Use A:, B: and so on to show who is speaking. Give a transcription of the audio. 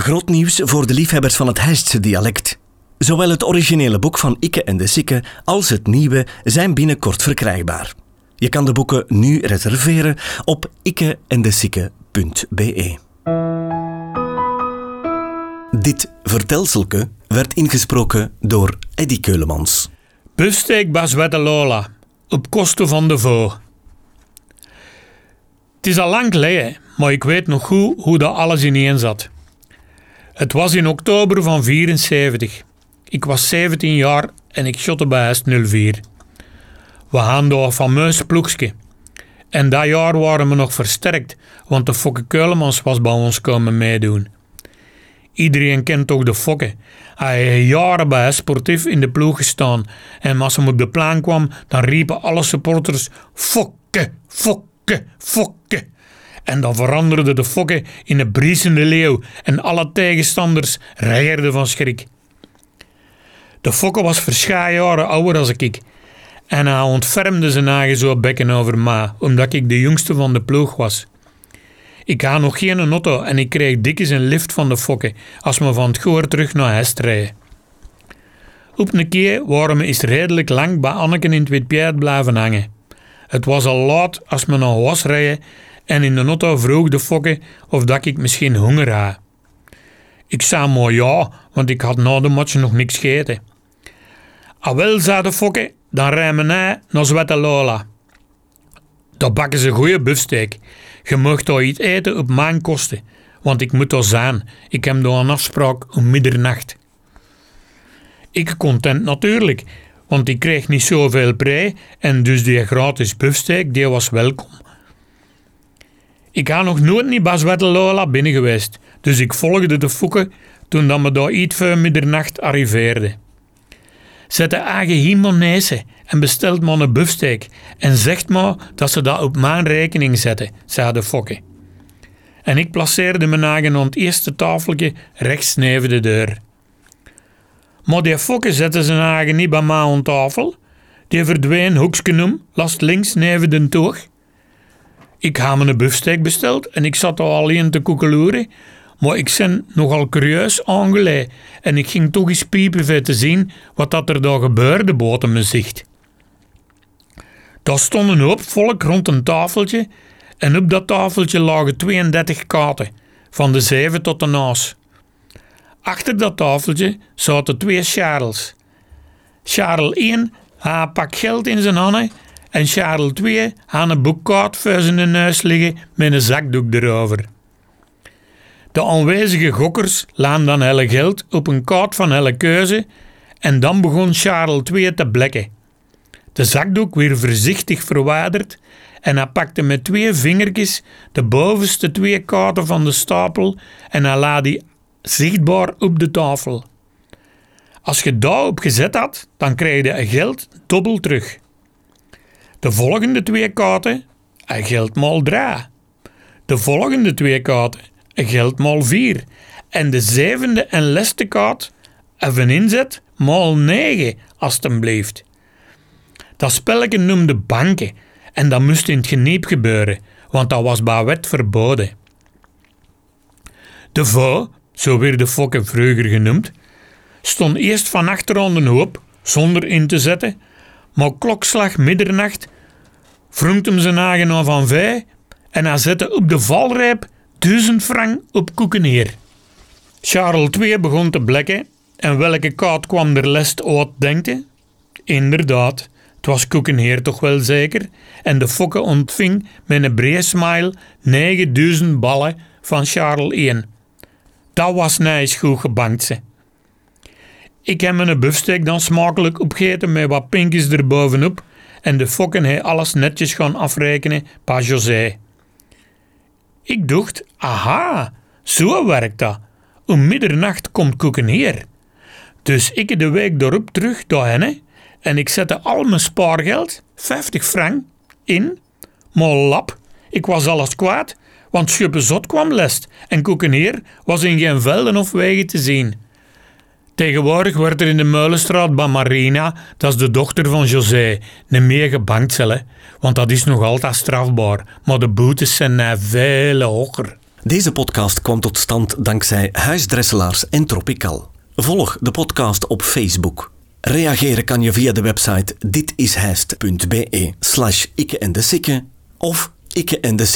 A: Groot nieuws voor de liefhebbers van het Heistse dialect. Zowel het originele boek van Ikke en de Sikke als het nieuwe zijn binnenkort verkrijgbaar. Je kan de boeken nu reserveren op ikkeendesikke.be. Dit vertelselke werd ingesproken door Eddy Keulemans.
B: Bufsteek Baswette Lola, op kosten van de voo. Het is al lang geleden, maar ik weet nog goed hoe dat alles ineen zat. Het was in oktober van 74. Ik was 17 jaar en ik shotte bij Est 04. We hadden door een fameus ploegje. En dat jaar waren we nog versterkt, want de Fokke Keulemans was bij ons komen meedoen. Iedereen kent toch de Fokke. Hij heeft jaren bij Sportief in de ploeg gestaan. En als hij op de plan kwam, dan riepen alle supporters Fokke, Fokke, Fokke. En dan veranderde de Fokke in een briesende leeuw en alle tegenstanders reierden van schrik. De Fokke was verschillende jaren ouder als ik. En hij ontfermde zijn eigen zo bekken over mij, omdat ik de jongste van de ploeg was. Ik had nog geen auto en ik kreeg dikjes een lift van de Fokke als we van het goor terug naar huis rijden. Op een keer waren we eens redelijk lang bij Anneken in het Witpiet blijven hangen. Het was al laat als we naar huis rijden en in de auto vroeg de Fokke of dat ik misschien honger had. Ik zei maar ja, want ik had na de match nog niks gegeten. Ah wel, zei de Fokke, dan rijden we naar Zwette Lola. Daar bakken ze goede buffsteak. Je mag daar iets eten op mijn kosten, want ik moet daar zijn. Ik heb daar een afspraak om middernacht. Ik content natuurlijk, want ik kreeg niet zoveel pre en dus die gratis buffsteak die was welkom. Ik ga nog nooit niet bij Lola binnen geweest, dus ik volgde de foeken toen dat me daar iets voor middernacht arriveerde. Zet de eigen Himonese en bestelt maar een buffsteak en zegt maar dat ze dat op mijn rekening zetten, zei de fokke. En ik placeerde mijn eigen aan het eerste tafeltje rechts neven de deur. Maar die fokke zette zijn eigen niet bij mij aan tafel. Die verdween hoekje om, last links neven de toog. Ik had me een buffsteak besteld en ik zat al alleen te koekeloeren, maar ik ben nogal curieus aangeleid en ik ging toch eens piepen te zien wat dat er daar gebeurde boven mijn zicht. Daar stond een hoop volk rond een tafeltje en op dat tafeltje lagen 32 kaarten, van de zeven tot de naas. Achter dat tafeltje zaten twee Charles. Charles 1 had een pak geld in zijn handen en Charles 2 had een boekkaart voor zijn neus liggen met een zakdoek erover. De aanwezige gokkers laan dan helle geld op een kaart van helle keuze en dan begon Charles 2 te blekken. De zakdoek weer voorzichtig verwijderd en hij pakte met twee vingertjes de bovenste twee kaarten van de stapel en hij laat die zichtbaar op de tafel. Als je daarop gezet had, dan kreeg je geld dubbel terug. De volgende twee kaarten, geld maal 3. De volgende twee kaarten, geld maal 4. En de zevende en laatste kaart, even inzet, maal 9, alstublieft. Dat spelletje noemde banken en dat moest in het geniep gebeuren, want dat was bij wet verboden. De vrouw, zo werd de fokken vroeger genoemd, stond eerst van achter de hoop, zonder in te zetten, maar klokslag middernacht vroeg hem zijn eigenaar van vij en hij zette op de valrijp duizend frank op koekeneer. Charles II begon te blekken en welke kaart kwam er lest uit, denkte? Inderdaad, het was Koekenheer toch wel zeker, en de fokke ontving met een brede smile 9000 ballen van Charles I. Dat was nice goed gebankt ze. Ik heb mijn buffsteak dan smakelijk opgegeten met wat pinkjes erbovenop en de fokken hij alles netjes gaan afrekenen pa José. Ik dacht, aha, zo werkt dat. Om middernacht komt Koekenheer. Dus ik de week erop terug daar hen en ik zette al mijn spaargeld, 50 frank, in. Maar lap, ik was alles kwaad, want Schuppezot kwam lest en Koekenheer was in geen velden of wegen te zien. Tegenwoordig wordt er in de Meulenstraat bij Marina, dat is de dochter van José, niet meer gebankcellen, want dat is nog altijd strafbaar, maar de boetes zijn eh, veel hoger.
A: Deze podcast kwam tot stand dankzij Huisdresselaars en Tropical. Volg de podcast op Facebook. Reageren kan je via de website ditishijst.be slash ikke en de of ikke en de